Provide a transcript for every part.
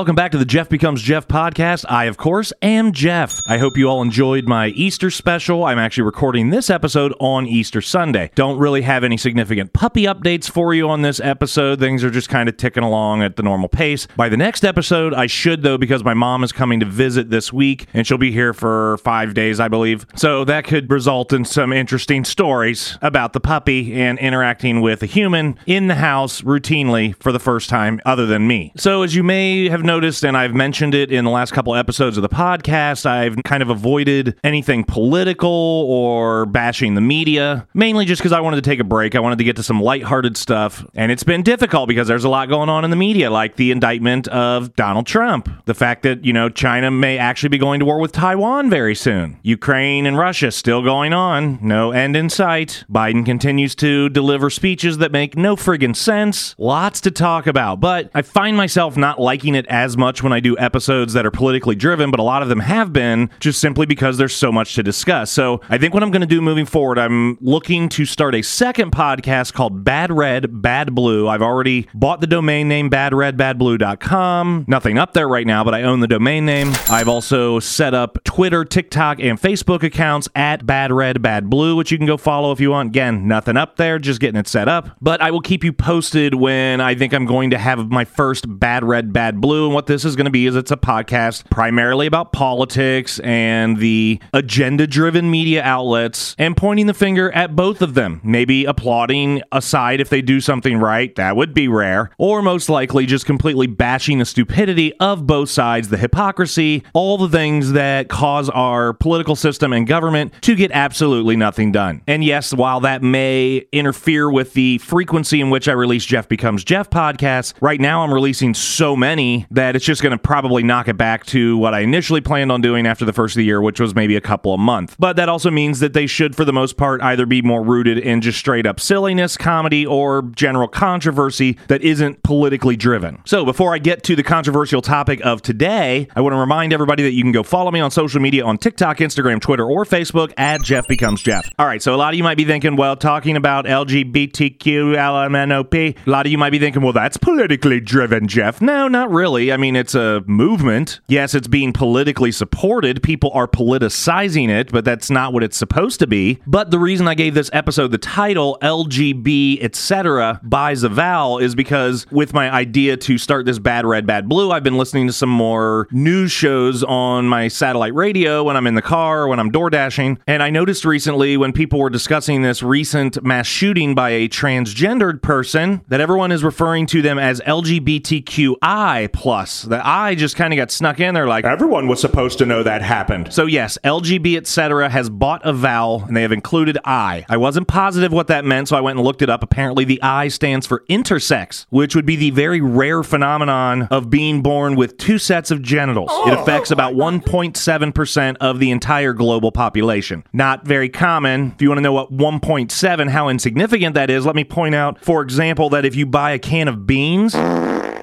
welcome back to the Jef Becomes Jef podcast. I, of course, am Jef. I hope you all enjoyed my Easter special. I'm actually recording this episode on Easter Sunday. Don't really have any significant puppy updates for you on this episode. Things are just kind of ticking along at the normal pace. By the next episode, I should, though, because my mom is coming to visit this week, and she'll be here for five days, I believe. So that could result in some interesting stories about the puppy and interacting with a human in the house routinely for the first time, other than me. So, as you may have noticed, and I've mentioned it in the last couple episodes of the podcast, I've kind of avoided anything political or bashing the media, mainly just because I wanted to take a break. I wanted to get to some lighthearted stuff. And it's been difficult because there's a lot going on in the media, like the indictment of Donald Trump, the fact that, you know, China may actually be going to war with Taiwan very soon, Ukraine and Russia still going on, no end in sight. Biden continues to deliver speeches that make no friggin' sense. Lots to talk about, but I find myself not liking it as much when I do episodes that are politically driven, but a lot of them have been just simply because there's so much to discuss. So I think what I'm going to do moving forward, I'm looking to start a second podcast called Bad Red, Bad Blue. I've already bought the domain name badredbadblue.com. Nothing up there right now, but I own the domain name. I've also set up Twitter, TikTok, and Facebook accounts at Bad Red, Bad Blue, which you can go follow if you want. Again, nothing up there, just getting it set up. But I will keep you posted when I think I'm going to have my first Bad Red, Bad Blue. And what this is going to be is it's a podcast primarily about politics and the agenda driven media outlets and pointing the finger at both of them. Maybe applauding a side if they do something right, that would be rare, or most likely just completely bashing the stupidity of both sides, the hypocrisy, all the things that cause our political system and government to get absolutely nothing done. And yes, while that may interfere with the frequency in which I release Jef Becomes Jef podcasts, right now I'm releasing so many that it's just going to probably knock it back to what I initially planned on doing after the first of the year, which was maybe a couple a month. But that also means that they should, for the most part, either be more rooted in just straight up silliness, comedy, or general controversy that isn't politically driven. So before I get to the controversial topic of today, I want to remind everybody that you can go follow me on social media on TikTok, Instagram, Twitter, or Facebook at Jef Becomes Jef. All right, so a lot of you might be thinking, well, talking about LGBTQ, LMNOP, a lot of you might be thinking, well, that's politically driven, Jef. No, not really. I mean, it's a movement. Yes, it's being politically supported. People are politicizing it, but that's not what it's supposed to be. But the reason I gave this episode the title LGB, etc., Buys A Vowel is because with my idea to start this Bad Red, Bad Blue, I've been listening to some more news shows on my satellite radio when I'm in the car, when I'm door dashing. And I noticed recently when people were discussing this recent mass shooting by a transgendered person that everyone is referring to them as LGBTQI plus. The I just kind of got snuck in there like everyone was supposed to know that happened. So yes, LGB etc. has bought a vowel and they have included I. I wasn't positive what that meant, so I went and looked it up. Apparently the I stands for intersex, which would be the very rare phenomenon of being born with two sets of genitals. It oh. affects about 1.7% of the entire global population. Not very common. If you want to know what 1.7, how insignificant that is, let me point out, for example, that if you buy a can of beans,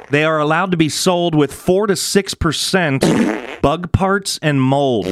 they are allowed to be sold with 4 to 6% bug parts and mold.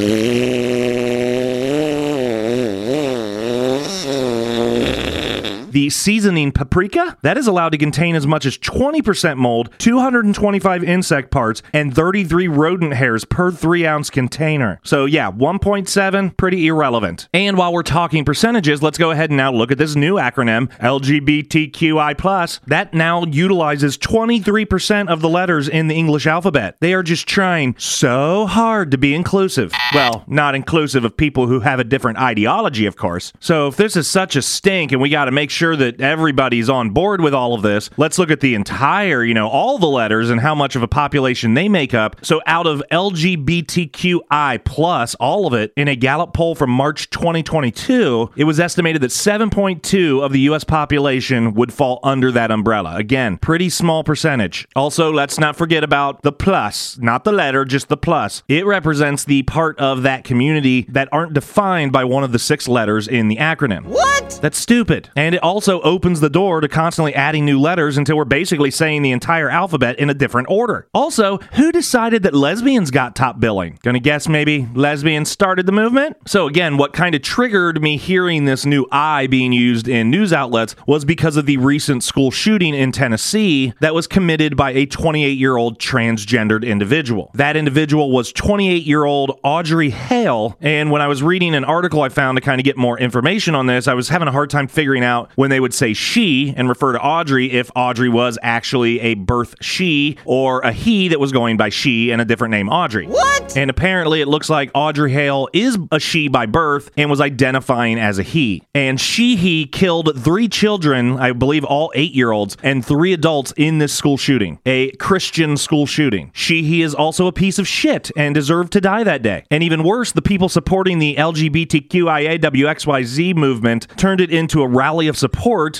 The seasoning paprika, that is allowed to contain as much as 20% mold, 225 insect parts, and 33 rodent hairs per 3 ounce container. So, yeah, 1.7, pretty irrelevant. And while we're talking percentages, let's go ahead and now look at this new acronym, LGBTQI. plus. That now utilizes 23% of the letters in the English alphabet. They are just trying so hard to be inclusive. Well, not inclusive of people who have a different ideology, of course. So, if this is such a stink and we got to make sure sure that everybody's on board with all of this, let's look at the entire, you know, all the letters and how much of a population they make up. So out of LGBTQI plus, all of it, in a Gallup poll from March 2022, it was estimated that 7.2 of the US population would fall under that umbrella. Again, pretty small percentage. Also, let's not forget about the plus, not the letter, just the plus. It represents the part of that community that aren't defined by one of the six letters in the acronym. What? That's stupid. And it also opens the door to constantly adding new letters until we're basically saying the entire alphabet in a different order. Also, who decided that lesbians got top billing? Gonna guess maybe lesbians started the movement? So, again, what kind of triggered me hearing this new I being used in news outlets was because of the recent school shooting in Tennessee that was committed by a 28 year old transgendered individual. That individual was 28 year old Audrey Hale. And when I was reading an article I found to kind of get more information on this, I was having a hard time figuring out when they would say she and refer to Audrey if Audrey was actually a birth she or a he that was going by she and a different name Audrey. What? And apparently, it looks like Audrey Hale is a she by birth and was identifying as a he. And she, he killed three children, I believe all eight year olds, and three adults in this school shooting, a Christian school shooting. She, he is also a piece of shit and deserved to die that day. And even worse, the people supporting the LGBTQIAWXYZ movement turned it into a rally of support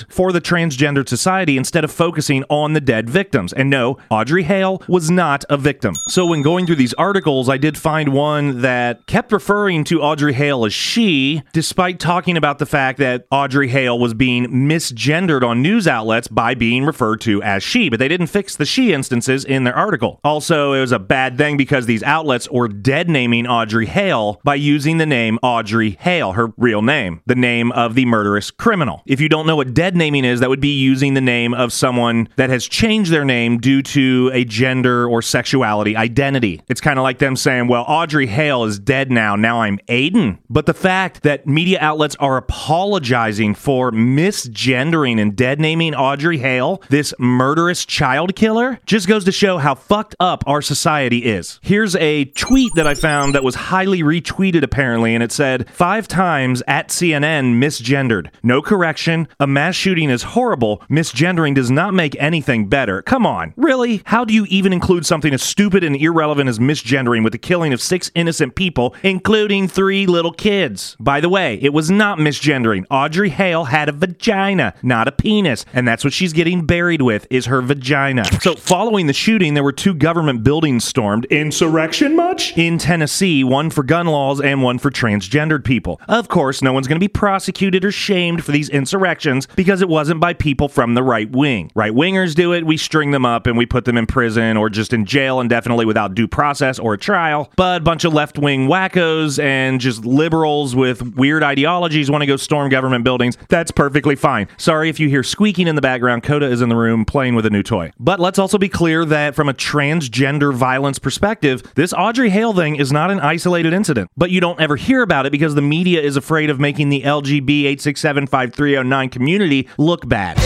for the transgendered society instead of focusing on the dead victims. And no, Audrey Hale was not a victim. So when going through these articles, I did find one that kept referring to Audrey Hale as she, despite talking about the fact that Audrey Hale was being misgendered on news outlets by being referred to as she, but they didn't fix the she instances in their article. Also, it was a bad thing because these outlets were dead naming Audrey Hale by using the name Audrey Hale, her real name, the name of the murderous criminal. If you don't know what dead naming is, that would be using the name of someone that has changed their name due to a gender or sexuality identity. It's kind of like them saying, well, Audrey Hale is dead now. Now I'm Aiden. But the fact that media outlets are apologizing for misgendering and dead naming Audrey Hale, this murderous child killer, just goes to show how fucked up our society is. Here's a tweet that I found that was highly retweeted apparently, and it said, Five times at CNN misgendered. No correction. A mass shooting is horrible. Misgendering does not make anything better. Come on. Really? How do you even include something as stupid and irrelevant as misgendering with the killing of six innocent people, including three little kids? By the way, it was not misgendering. Audrey Hale had a vagina, not a penis, and that's what she's getting buried with is her vagina. So, following the shooting, there were two government buildings stormed. Insurrection much? In Tennessee, one for gun laws and one for transgendered people. Of course, no one's going to be prosecuted or shamed for these insurrections because it wasn't by people from the right wing. Right wingers do it, we string them up and we put them in prison or just in jail indefinitely without due process or a trial. But a bunch of left wing wackos and just liberals with weird ideologies want to go storm government buildings. That's perfectly fine. Sorry if you hear squeaking in the background. Coda is in the room playing with a new toy. But let's also be clear that from a transgender violence perspective, this Audrey Hale thing is not an isolated incident. But you don't ever hear about it because the media is afraid of making the LGB 8675309 community look bad.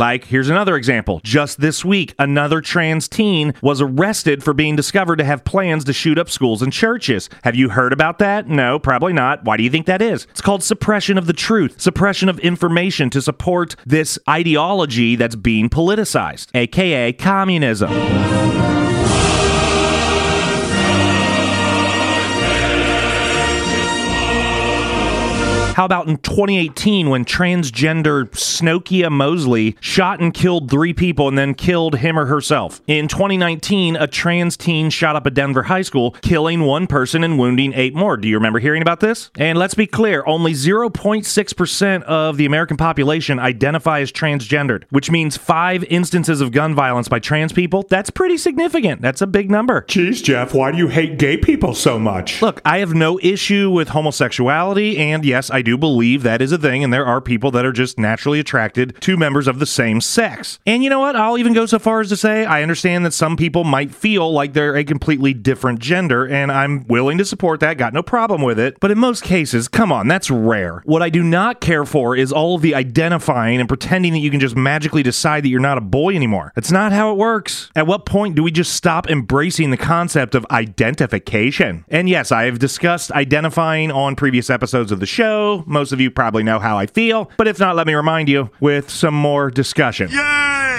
Like, here's another example. Just this week, another trans teen was arrested for being discovered to have plans to shoot up schools and churches. Have you heard about that? No, probably not. Why do you think that is? It's called suppression of the truth, suppression of information to support this ideology that's being politicized, aka communism. How about in 2018 when transgender Snochia Moseley shot and killed three people and then killed him or herself? In 2019, a trans teen shot up a Denver high school, killing one person and wounding eight more. Do you remember hearing about this? And let's be clear only 0.6% of the American population identify as transgendered, which means five instances of gun violence by trans people. That's pretty significant. That's a big number. Jeez, Jef, why do you hate gay people so much? Look, I have no issue with homosexuality, and yes, I do do believe that is a thing, and there are people that are just naturally attracted to members of the same sex. And you know what? I'll even go so far as to say I understand that some people might feel like they're a completely different gender, and I'm willing to support that, got no problem with it. But in most cases, come on, that's rare. What I do not care for is all of the identifying and pretending that you can just magically decide that you're not a boy anymore. That's not how it works. At what point do we just stop embracing the concept of identification? And yes, I have discussed identifying on previous episodes of the show. Most of you probably know how I feel, but if not, let me remind you with some more discussion.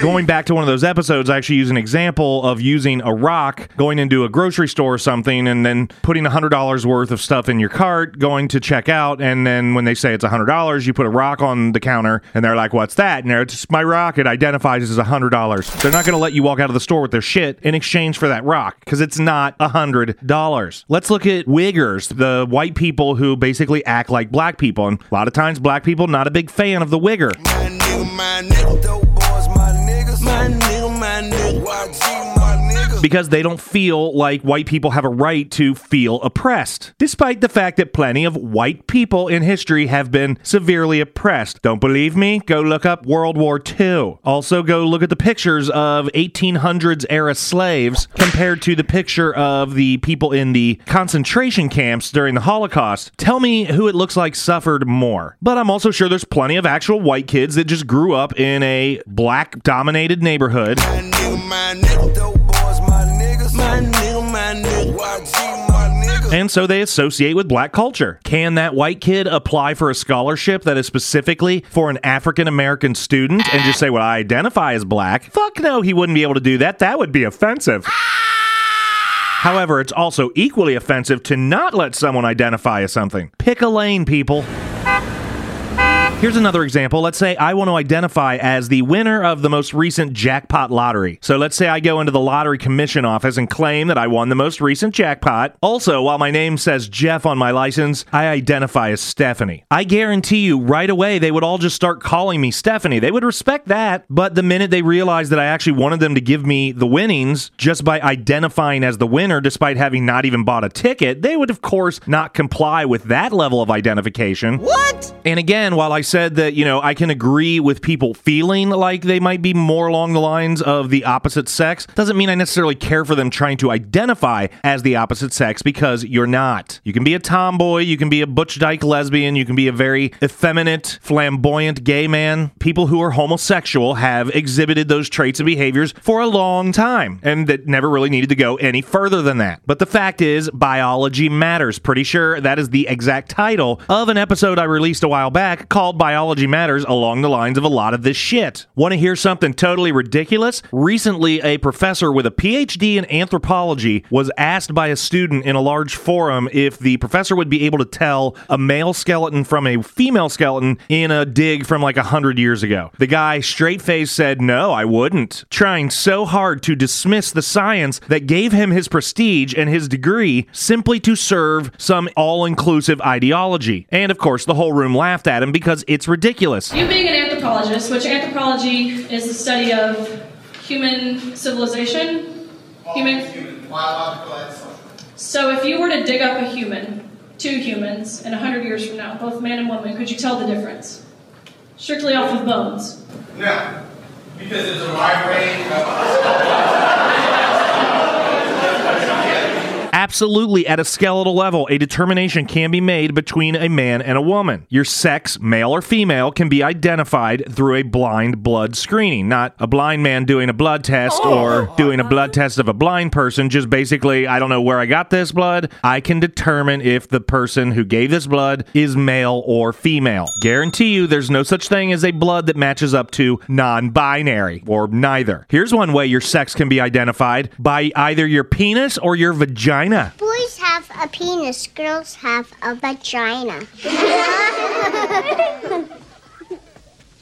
Going back to one of those episodes, I actually use an example of using a rock, going into a grocery store or something, and then putting $100 worth of stuff in your cart, going to check out, and then when they say it's $100, you put a rock on the counter, and they're like, What's that? And they're, it's my rock. It identifies as $100. They're not going to let you walk out of the store with their shit in exchange for that rock because it's not $100. Let's look at wiggers, the white people who basically act like black people. And a lot of times, black people not a big fan of the wigger. My my niggas. because they don't feel like white people have a right to feel oppressed, despite the fact that plenty of white people in history have been severely oppressed. Don't believe me? Go look up World War II. Also, go look at the pictures of 1800s era slaves compared to the picture of the people in the concentration camps during the Holocaust. Tell me who it looks like suffered more. But I'm also sure there's plenty of actual white kids that just grew up in a black dominated neighborhood and so they associate with black culture. Can that white kid apply for a scholarship that is specifically for an African American student and just say, Well, I identify as black? Fuck no, he wouldn't be able to do that. That would be offensive. However, it's also equally offensive to not let someone identify as something. Pick a lane, people. Here's another example. Let's say I want to identify as the winner of the most recent jackpot lottery. So let's say I go into the lottery commission office and claim that I won the most recent jackpot. Also, while my name says Jeff on my license, I identify as Stephanie. I guarantee you right away they would all just start calling me Stephanie. They would respect that. But the minute they realize that I actually wanted them to give me the winnings just by identifying as the winner despite having not even bought a ticket, they would of course not comply with that level of identification. What? And again, while I said that, you know, I can agree with people feeling like they might be more along the lines of the opposite sex, doesn't mean I necessarily care for them trying to identify as the opposite sex because you're not. You can be a tomboy, you can be a butch dyke lesbian, you can be a very effeminate, flamboyant gay man. People who are homosexual have exhibited those traits and behaviors for a long time and that never really needed to go any further than that. But the fact is, biology matters. Pretty sure that is the exact title of an episode I released a while back called Biology Matters along the lines of a lot of this shit. Want to hear something totally ridiculous? Recently, a professor with a PhD in anthropology was asked by a student in a large forum if the professor would be able to tell a male skeleton from a female skeleton in a dig from like a hundred years ago. The guy straight faced said, No, I wouldn't. Trying so hard to dismiss the science that gave him his prestige and his degree simply to serve some all inclusive ideology. And of course, the whole room laughed at him because it's ridiculous. You being an anthropologist, which anthropology is the study of human civilization, human. So if you were to dig up a human, two humans, in 100 years from now, both man and woman, could you tell the difference? Strictly off of bones. No, because there's a wide range of. Absolutely, at a skeletal level, a determination can be made between a man and a woman. Your sex, male or female, can be identified through a blind blood screening, not a blind man doing a blood test oh, or doing a blood test of a blind person. Just basically, I don't know where I got this blood. I can determine if the person who gave this blood is male or female. Guarantee you, there's no such thing as a blood that matches up to non binary or neither. Here's one way your sex can be identified by either your penis or your vagina. Boys have a penis, girls have a vagina.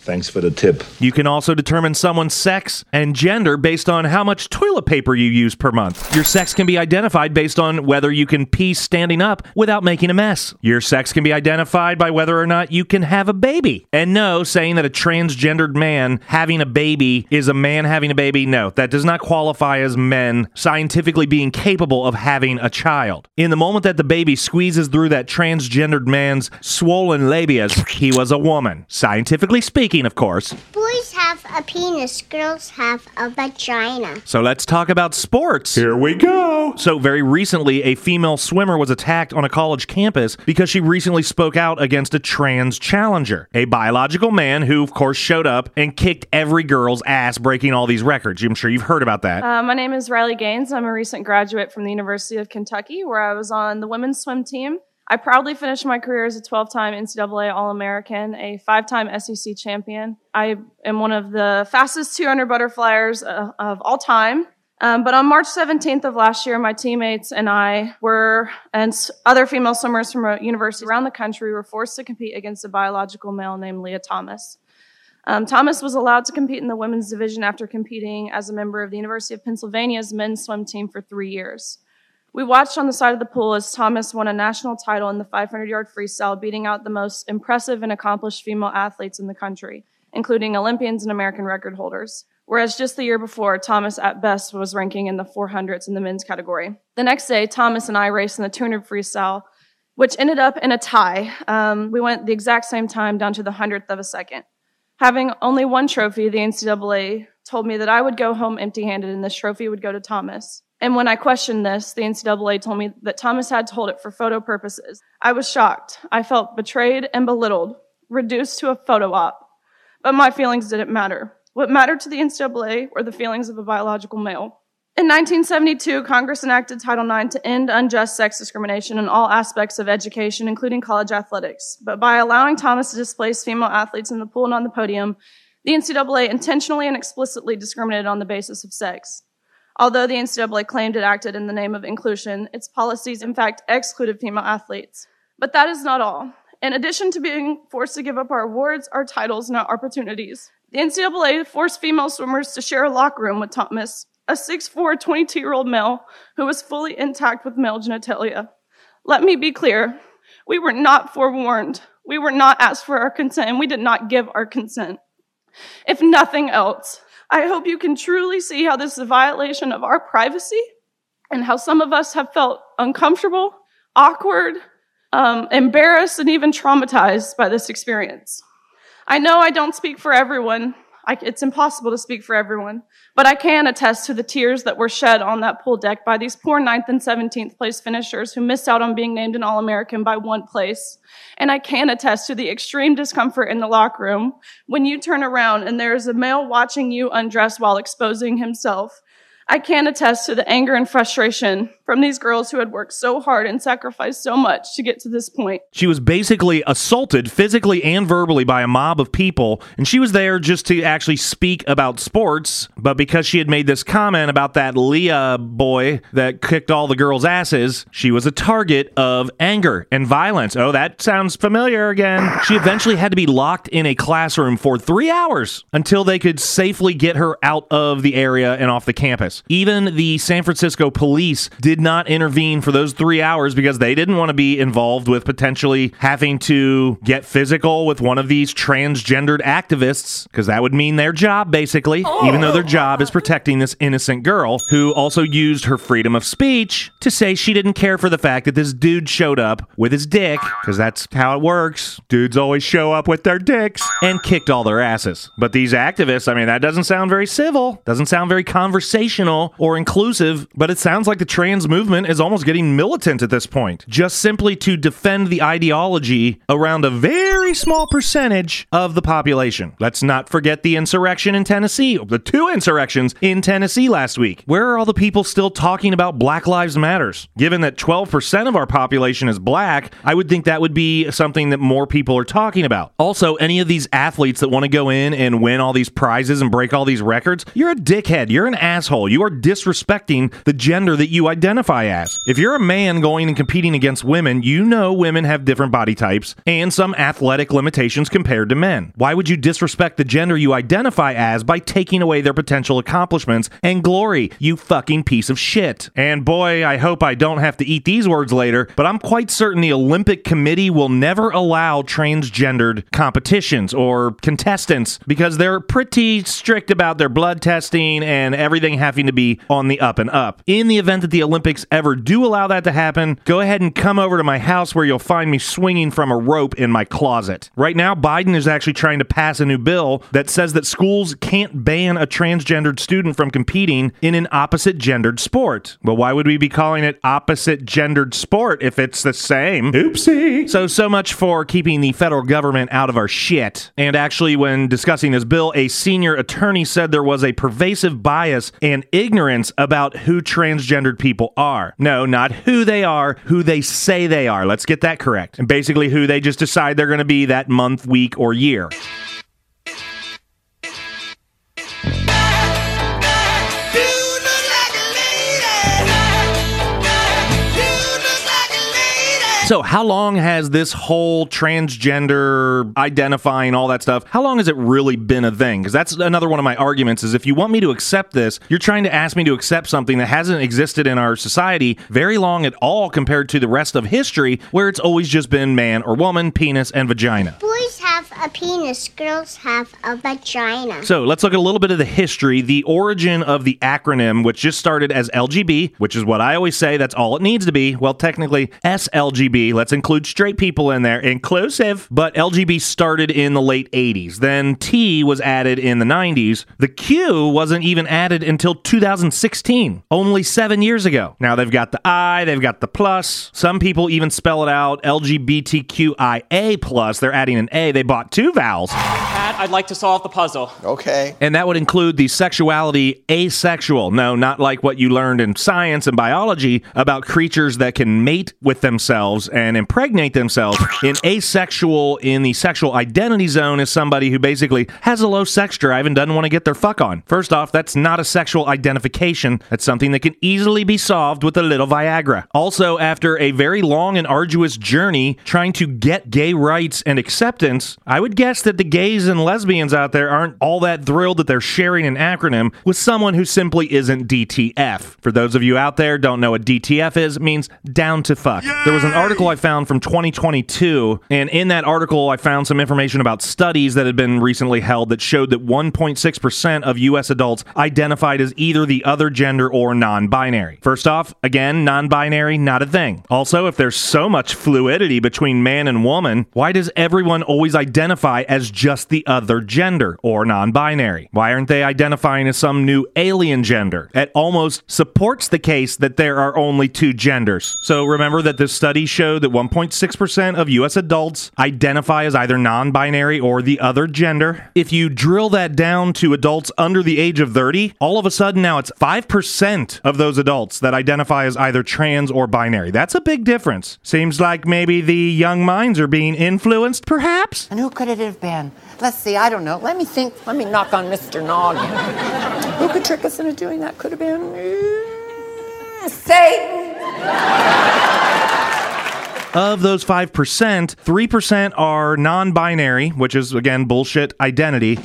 Thanks for the tip. You can also determine someone's sex and gender based on how much toilet paper you use per month. Your sex can be identified based on whether you can pee standing up without making a mess. Your sex can be identified by whether or not you can have a baby. And no, saying that a transgendered man having a baby is a man having a baby, no, that does not qualify as men scientifically being capable of having a child. In the moment that the baby squeezes through that transgendered man's swollen labias, he was a woman. Scientifically speaking, of course. Boys have a penis, girls have a vagina. So let's talk about sports. Here we go. So, very recently, a female swimmer was attacked on a college campus because she recently spoke out against a trans challenger, a biological man who, of course, showed up and kicked every girl's ass, breaking all these records. I'm sure you've heard about that. Uh, my name is Riley Gaines. I'm a recent graduate from the University of Kentucky, where I was on the women's swim team. I proudly finished my career as a 12 time NCAA All American, a five time SEC champion. I am one of the fastest 200 butterflyers uh, of all time. Um, but on March 17th of last year, my teammates and I were, and other female swimmers from universities around the country were forced to compete against a biological male named Lia Thomas. Um, Thomas was allowed to compete in the women's division after competing as a member of the University of Pennsylvania's men's swim team for three years. We watched on the side of the pool as Thomas won a national title in the 500 yard freestyle, beating out the most impressive and accomplished female athletes in the country, including Olympians and American record holders. Whereas just the year before, Thomas at best was ranking in the 400s in the men's category. The next day, Thomas and I raced in the 200 freestyle, which ended up in a tie. Um, we went the exact same time down to the hundredth of a second. Having only one trophy, the NCAA told me that I would go home empty handed and this trophy would go to Thomas. And when I questioned this, the NCAA told me that Thomas had to hold it for photo purposes. I was shocked. I felt betrayed and belittled, reduced to a photo op. But my feelings didn't matter. What mattered to the NCAA were the feelings of a biological male. In 1972, Congress enacted Title IX to end unjust sex discrimination in all aspects of education, including college athletics. But by allowing Thomas to displace female athletes in the pool and on the podium, the NCAA intentionally and explicitly discriminated on the basis of sex. Although the NCAA claimed it acted in the name of inclusion, its policies in fact excluded female athletes. But that is not all. In addition to being forced to give up our awards, our titles, and our opportunities, the NCAA forced female swimmers to share a locker room with Thomas, a 6'4", 22 year old male who was fully intact with male genitalia. Let me be clear. We were not forewarned. We were not asked for our consent, and we did not give our consent. If nothing else, I hope you can truly see how this is a violation of our privacy and how some of us have felt uncomfortable, awkward, um, embarrassed, and even traumatized by this experience. I know I don't speak for everyone. I, it's impossible to speak for everyone, but I can attest to the tears that were shed on that pool deck by these poor 9th and 17th place finishers who missed out on being named an All American by one place. And I can attest to the extreme discomfort in the locker room when you turn around and there is a male watching you undress while exposing himself. I can attest to the anger and frustration from these girls who had worked so hard and sacrificed so much to get to this point. She was basically assaulted physically and verbally by a mob of people, and she was there just to actually speak about sports. But because she had made this comment about that Lia boy that kicked all the girls' asses, she was a target of anger and violence. Oh, that sounds familiar again. She eventually had to be locked in a classroom for three hours until they could safely get her out of the area and off the campus. Even the San Francisco police did not intervene for those three hours because they didn't want to be involved with potentially having to get physical with one of these transgendered activists because that would mean their job, basically, even though their job is protecting this innocent girl who also used her freedom of speech to say she didn't care for the fact that this dude showed up with his dick because that's how it works. Dudes always show up with their dicks and kicked all their asses. But these activists, I mean, that doesn't sound very civil, doesn't sound very conversational or inclusive, but it sounds like the trans movement is almost getting militant at this point, just simply to defend the ideology around a very small percentage of the population. Let's not forget the insurrection in Tennessee, the two insurrections in Tennessee last week. Where are all the people still talking about Black Lives Matters? Given that 12% of our population is black, I would think that would be something that more people are talking about. Also, any of these athletes that want to go in and win all these prizes and break all these records, you're a dickhead. You're an asshole. You are disrespecting the gender that you identify as. If you're a man going and competing against women, you know women have different body types and some athletic limitations compared to men. Why would you disrespect the gender you identify as by taking away their potential accomplishments and glory, you fucking piece of shit? And boy, I hope I don't have to eat these words later, but I'm quite certain the Olympic Committee will never allow transgendered competitions or contestants because they're pretty strict about their blood testing and everything having to be on the up and up. In the event that the Olympics ever do allow that to happen, go ahead and come over to my house where you'll find me swinging from a rope in my closet. Right now, Biden is actually trying to pass a new bill that says that schools can't ban a transgendered student from competing in an opposite gendered sport. Well, why would we be calling it opposite gendered sport if it's the same? Oopsie. So, so much for keeping the federal government out of our shit. And actually, when discussing this bill, a senior attorney said there was a pervasive bias and ignorance about who transgendered people are. No, not who they are, who they say they are. Let's get that correct. And basically, who they just decide they're going to be that month, week, or year. So, how long has this whole transgender identifying all that stuff? How long has it really been a thing? Because that's another one of my arguments. Is if you want me to accept this, you're trying to ask me to accept something that hasn't existed in our society very long at all compared to the rest of history, where it's always just been man or woman, penis, and vagina. Have a penis, girls have a vagina. So let's look at a little bit of the history, the origin of the acronym, which just started as LGB, which is what I always say that's all it needs to be. Well, technically, SLGB, let's include straight people in there, inclusive. But LGB started in the late 80s. Then T was added in the 90s. The Q wasn't even added until 2016, only seven years ago. Now they've got the I, they've got the plus. Some people even spell it out LGBTQIA plus. They're adding an A. They bought two vowels. Pat, I'd like to solve the puzzle. Okay. And that would include the sexuality asexual. No, not like what you learned in science and biology about creatures that can mate with themselves and impregnate themselves. In asexual, in the sexual identity zone, is somebody who basically has a low sex drive and doesn't want to get their fuck on. First off, that's not a sexual identification. That's something that can easily be solved with a little Viagra. Also, after a very long and arduous journey trying to get gay rights and acceptance, I would guess that the gays and lesbians out there aren't all that thrilled that they're sharing an acronym with someone who simply isn't DTF. For those of you out there don't know what DTF is, it means down to fuck. There was an article I found from 2022, and in that article I found some information about studies that had been recently held that showed that 1.6% of US adults identified as either the other gender or non-binary. First off, again, non-binary not a thing. Also, if there's so much fluidity between man and woman, why does everyone always identify as just the other gender or non binary? Why aren't they identifying as some new alien gender? It almost supports the case that there are only two genders. So remember that this study showed that 1.6% of US adults identify as either non binary or the other gender. If you drill that down to adults under the age of 30, all of a sudden now it's 5% of those adults that identify as either trans or binary. That's a big difference. Seems like maybe the young minds are being influenced, perhaps? And who could it have been? Let's see, I don't know. Let me think. Let me knock on Mr. Noggin. who could trick us into doing that? Could have been. mm, Satan! Of those 5%, 3% are non binary, which is, again, bullshit identity.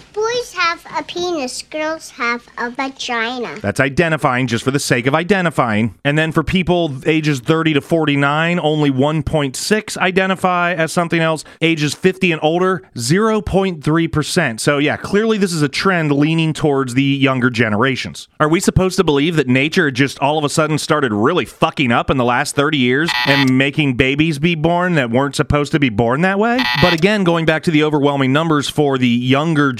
Boys have a penis, girls have a vagina. That's identifying just for the sake of identifying. And then for people ages 30 to 49, only 1.6 identify as something else. Ages 50 and older, 0.3%. So yeah, clearly this is a trend leaning towards the younger generations. Are we supposed to believe that nature just all of a sudden started really fucking up in the last 30 years and making babies be born that weren't supposed to be born that way? But again, going back to the overwhelming numbers for the younger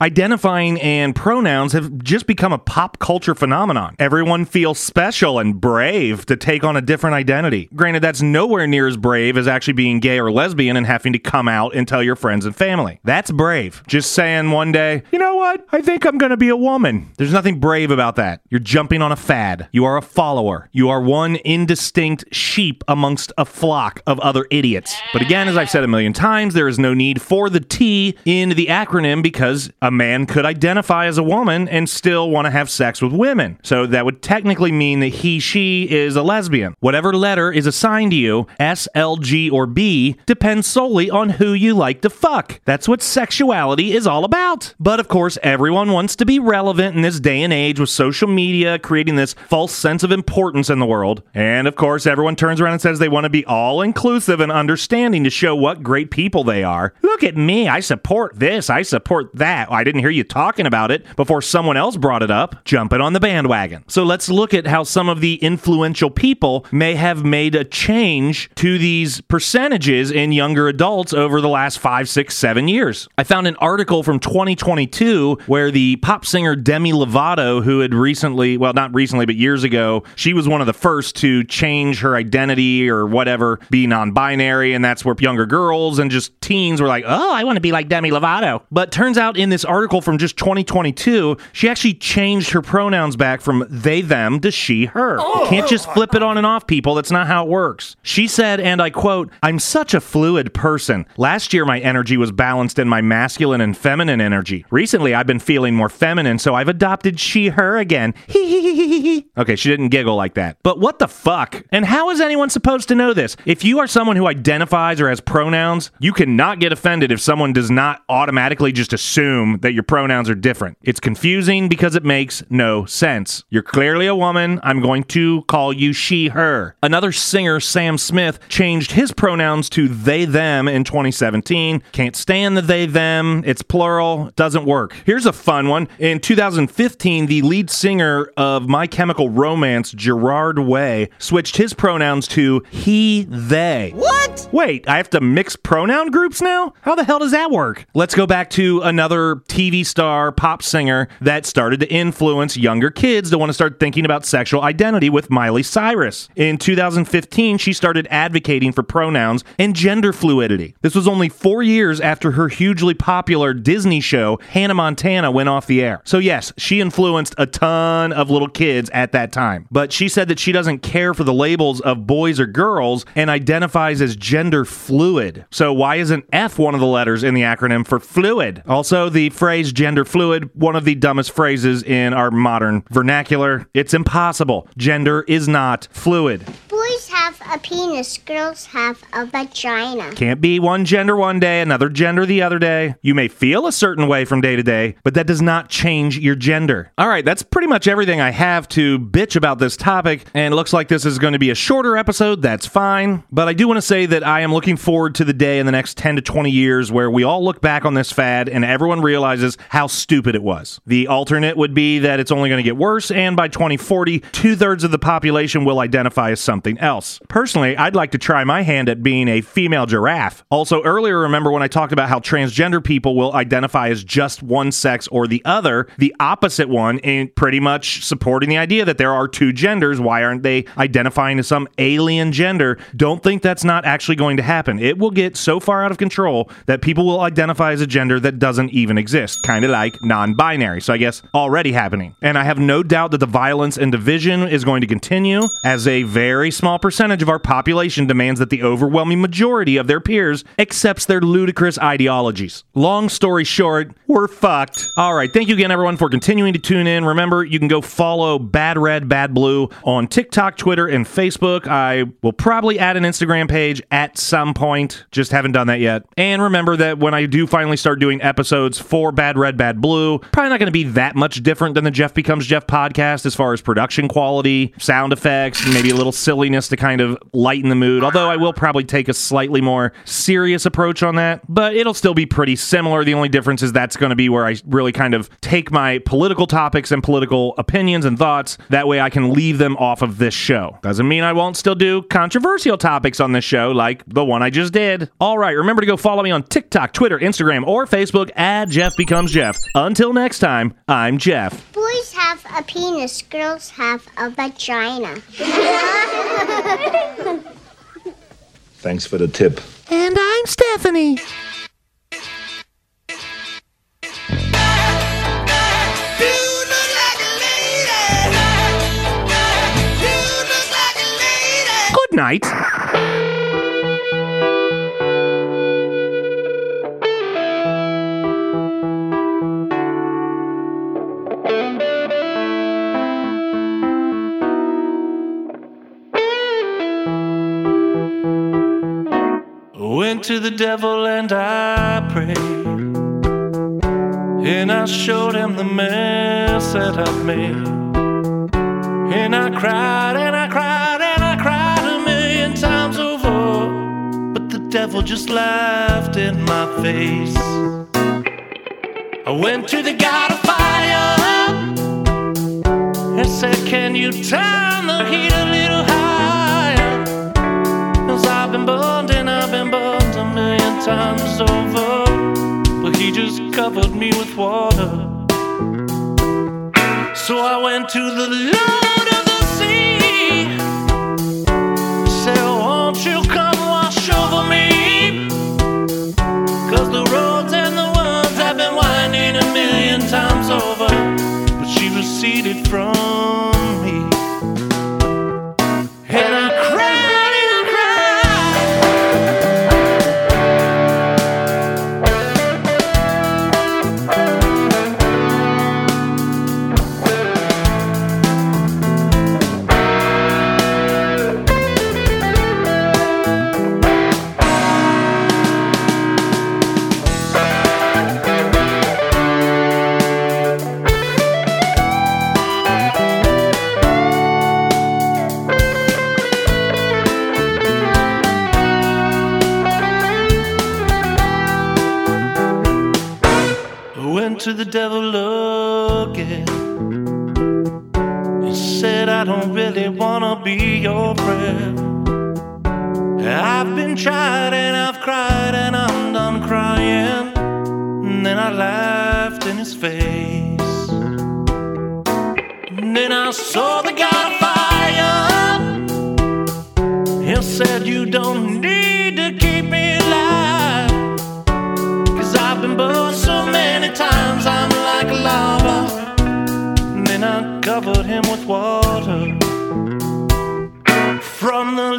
identifying and pronouns have just become a pop culture phenomenon. Everyone feels special and brave to take on a different identity. Granted, that's nowhere near as brave as actually being gay or lesbian and having to come out and tell your friends and family. That's brave. Just saying one day, you know what? I think I'm going to be a woman. There's nothing brave about that. You're jumping on a fad. You are a follower. You are one indistinct sheep amongst a flock of other idiots. But again, as I've said a million times, there is no need for the T in the acronym because because a man could identify as a woman and still want to have sex with women. So that would technically mean that he, she is a lesbian. Whatever letter is assigned to you, S, L, G, or B, depends solely on who you like to fuck. That's what sexuality is all about. But of course, everyone wants to be relevant in this day and age with social media creating this false sense of importance in the world. And of course, everyone turns around and says they want to be all inclusive and understanding to show what great people they are. Look at me, I support this, I support that. I didn't hear you talking about it before someone else brought it up, jumping on the bandwagon. So let's look at how some of the influential people may have made a change to these percentages in younger adults over the last five, six, seven years. I found an article from 2022 where the pop singer Demi Lovato, who had recently, well, not recently, but years ago, she was one of the first to change her identity or whatever, be non binary. And that's where younger girls and just teens were like, oh, I want to be like Demi Lovato. But turns out in this article from just 2022, she actually changed her pronouns back from they, them to she, her. Oh. Can't just flip it on and off, people. That's not how it works. She said, and I quote, I'm such a fluid person. Last year, my energy was balanced in my masculine and feminine energy. Recently, I've been feeling more feminine, so I've adopted she, her again. okay, she didn't giggle like that. But what the fuck? And how is anyone supposed to know this? If you are someone who identifies or has pronouns, you cannot get offended if someone does not automatically just assume that your pronouns are different. It's confusing because it makes no sense. You're clearly a woman. I'm going to call you she, her. Another singer, Sam Smith, changed his pronouns to they, them in 2017. Can't stand the they, them. It's plural. Doesn't work. Here's a fun one. In 2015, the lead singer of My Chemical Romance, Gerard Way, switched his pronouns to he, they. What? Wait, I have to mix pronoun groups now? How the hell does that work? Let's go back to another TV star, pop singer that started to influence younger kids to want to start thinking about sexual identity with Miley Cyrus. In 2015, she started advocating for pronouns and gender fluidity. This was only four years after her hugely popular Disney show, Hannah Montana, went off the air. So, yes, she influenced a ton of little kids at that time. But she said that she doesn't care for the labels of boys or girls and identifies as gender fluid. So, why isn't F one of the letters in the acronym for fluid? Also, the phrase gender fluid, one of the dumbest phrases in our modern vernacular. It's impossible. Gender is not fluid. Boys have a penis, girls have a vagina. Can't be one gender one day, another gender the other day. You may feel a certain way from day to day, but that does not change your gender. All right, that's pretty much everything I have to bitch about this topic, and it looks like this is going to be a shorter episode. That's fine. But I do want to say that I am looking forward to the day in the next 10 to 20 years where we all look back on this fad and everyone realizes how stupid it was. The alternate would be that it's only going to get worse, and by 2040, two thirds of the population will identify as something else. Personally, I'd like to try my hand at being a female giraffe. Also, earlier, remember when I talked about how transgender people will identify as just one sex or the other, the opposite one, in pretty much supporting the idea that there are two genders. Why aren't they identifying as some alien gender? Don't think that's not actually going to happen. It will get so far out of control that people will identify as a gender that doesn't even exist, kind of like non binary. So I guess already happening. And I have no doubt that the violence and division is going to continue as a very small percentage of our population demands that the overwhelming majority of their peers accepts their ludicrous ideologies. Long story short, we're fucked. All right, thank you again, everyone, for continuing to tune in. Remember, you can go follow Bad Red, Bad Blue on TikTok, Twitter, and Facebook. I will probably add an Instagram page at some point. Just haven't done that yet. And remember that when I do finally start doing episodes for Bad Red, Bad Blue, probably not going to be that much different than the Jef Becomes Jef podcast as far as production quality, sound effects, maybe a little silliness to kind of lighten the mood. Although I will probably take a slightly more serious approach on that, but it'll still be pretty similar. The only difference is that's going to be where I really kind of take my political topics and political opinions and thoughts. That way I can leave them off of this show. Doesn't mean I won't still do controversial topics on this show, like the one I just did. All right, remember to go follow me on TikTok, Twitter, Instagram, or Facebook at Jef Becomes Jef. Until next time, I'm Jef. Boys have a penis, girls have a vagina. Thanks for the tip. And I'm Stephanie. Good night. The devil and I prayed. And I showed him the mess that I've made. And I cried and I cried and I cried a million times over. But the devil just laughed in my face. I went to the God of fire and said, Can you turn the heat a little higher? Times over. But he just covered me with water. So I went to the Lord I've been tried and I've cried and I'm done crying. And then I laughed in his face. And then I saw the God of fire. He said, You don't need to keep me alive. Cause I've been burned so many times, I'm like a lava. And then I covered him with water. From the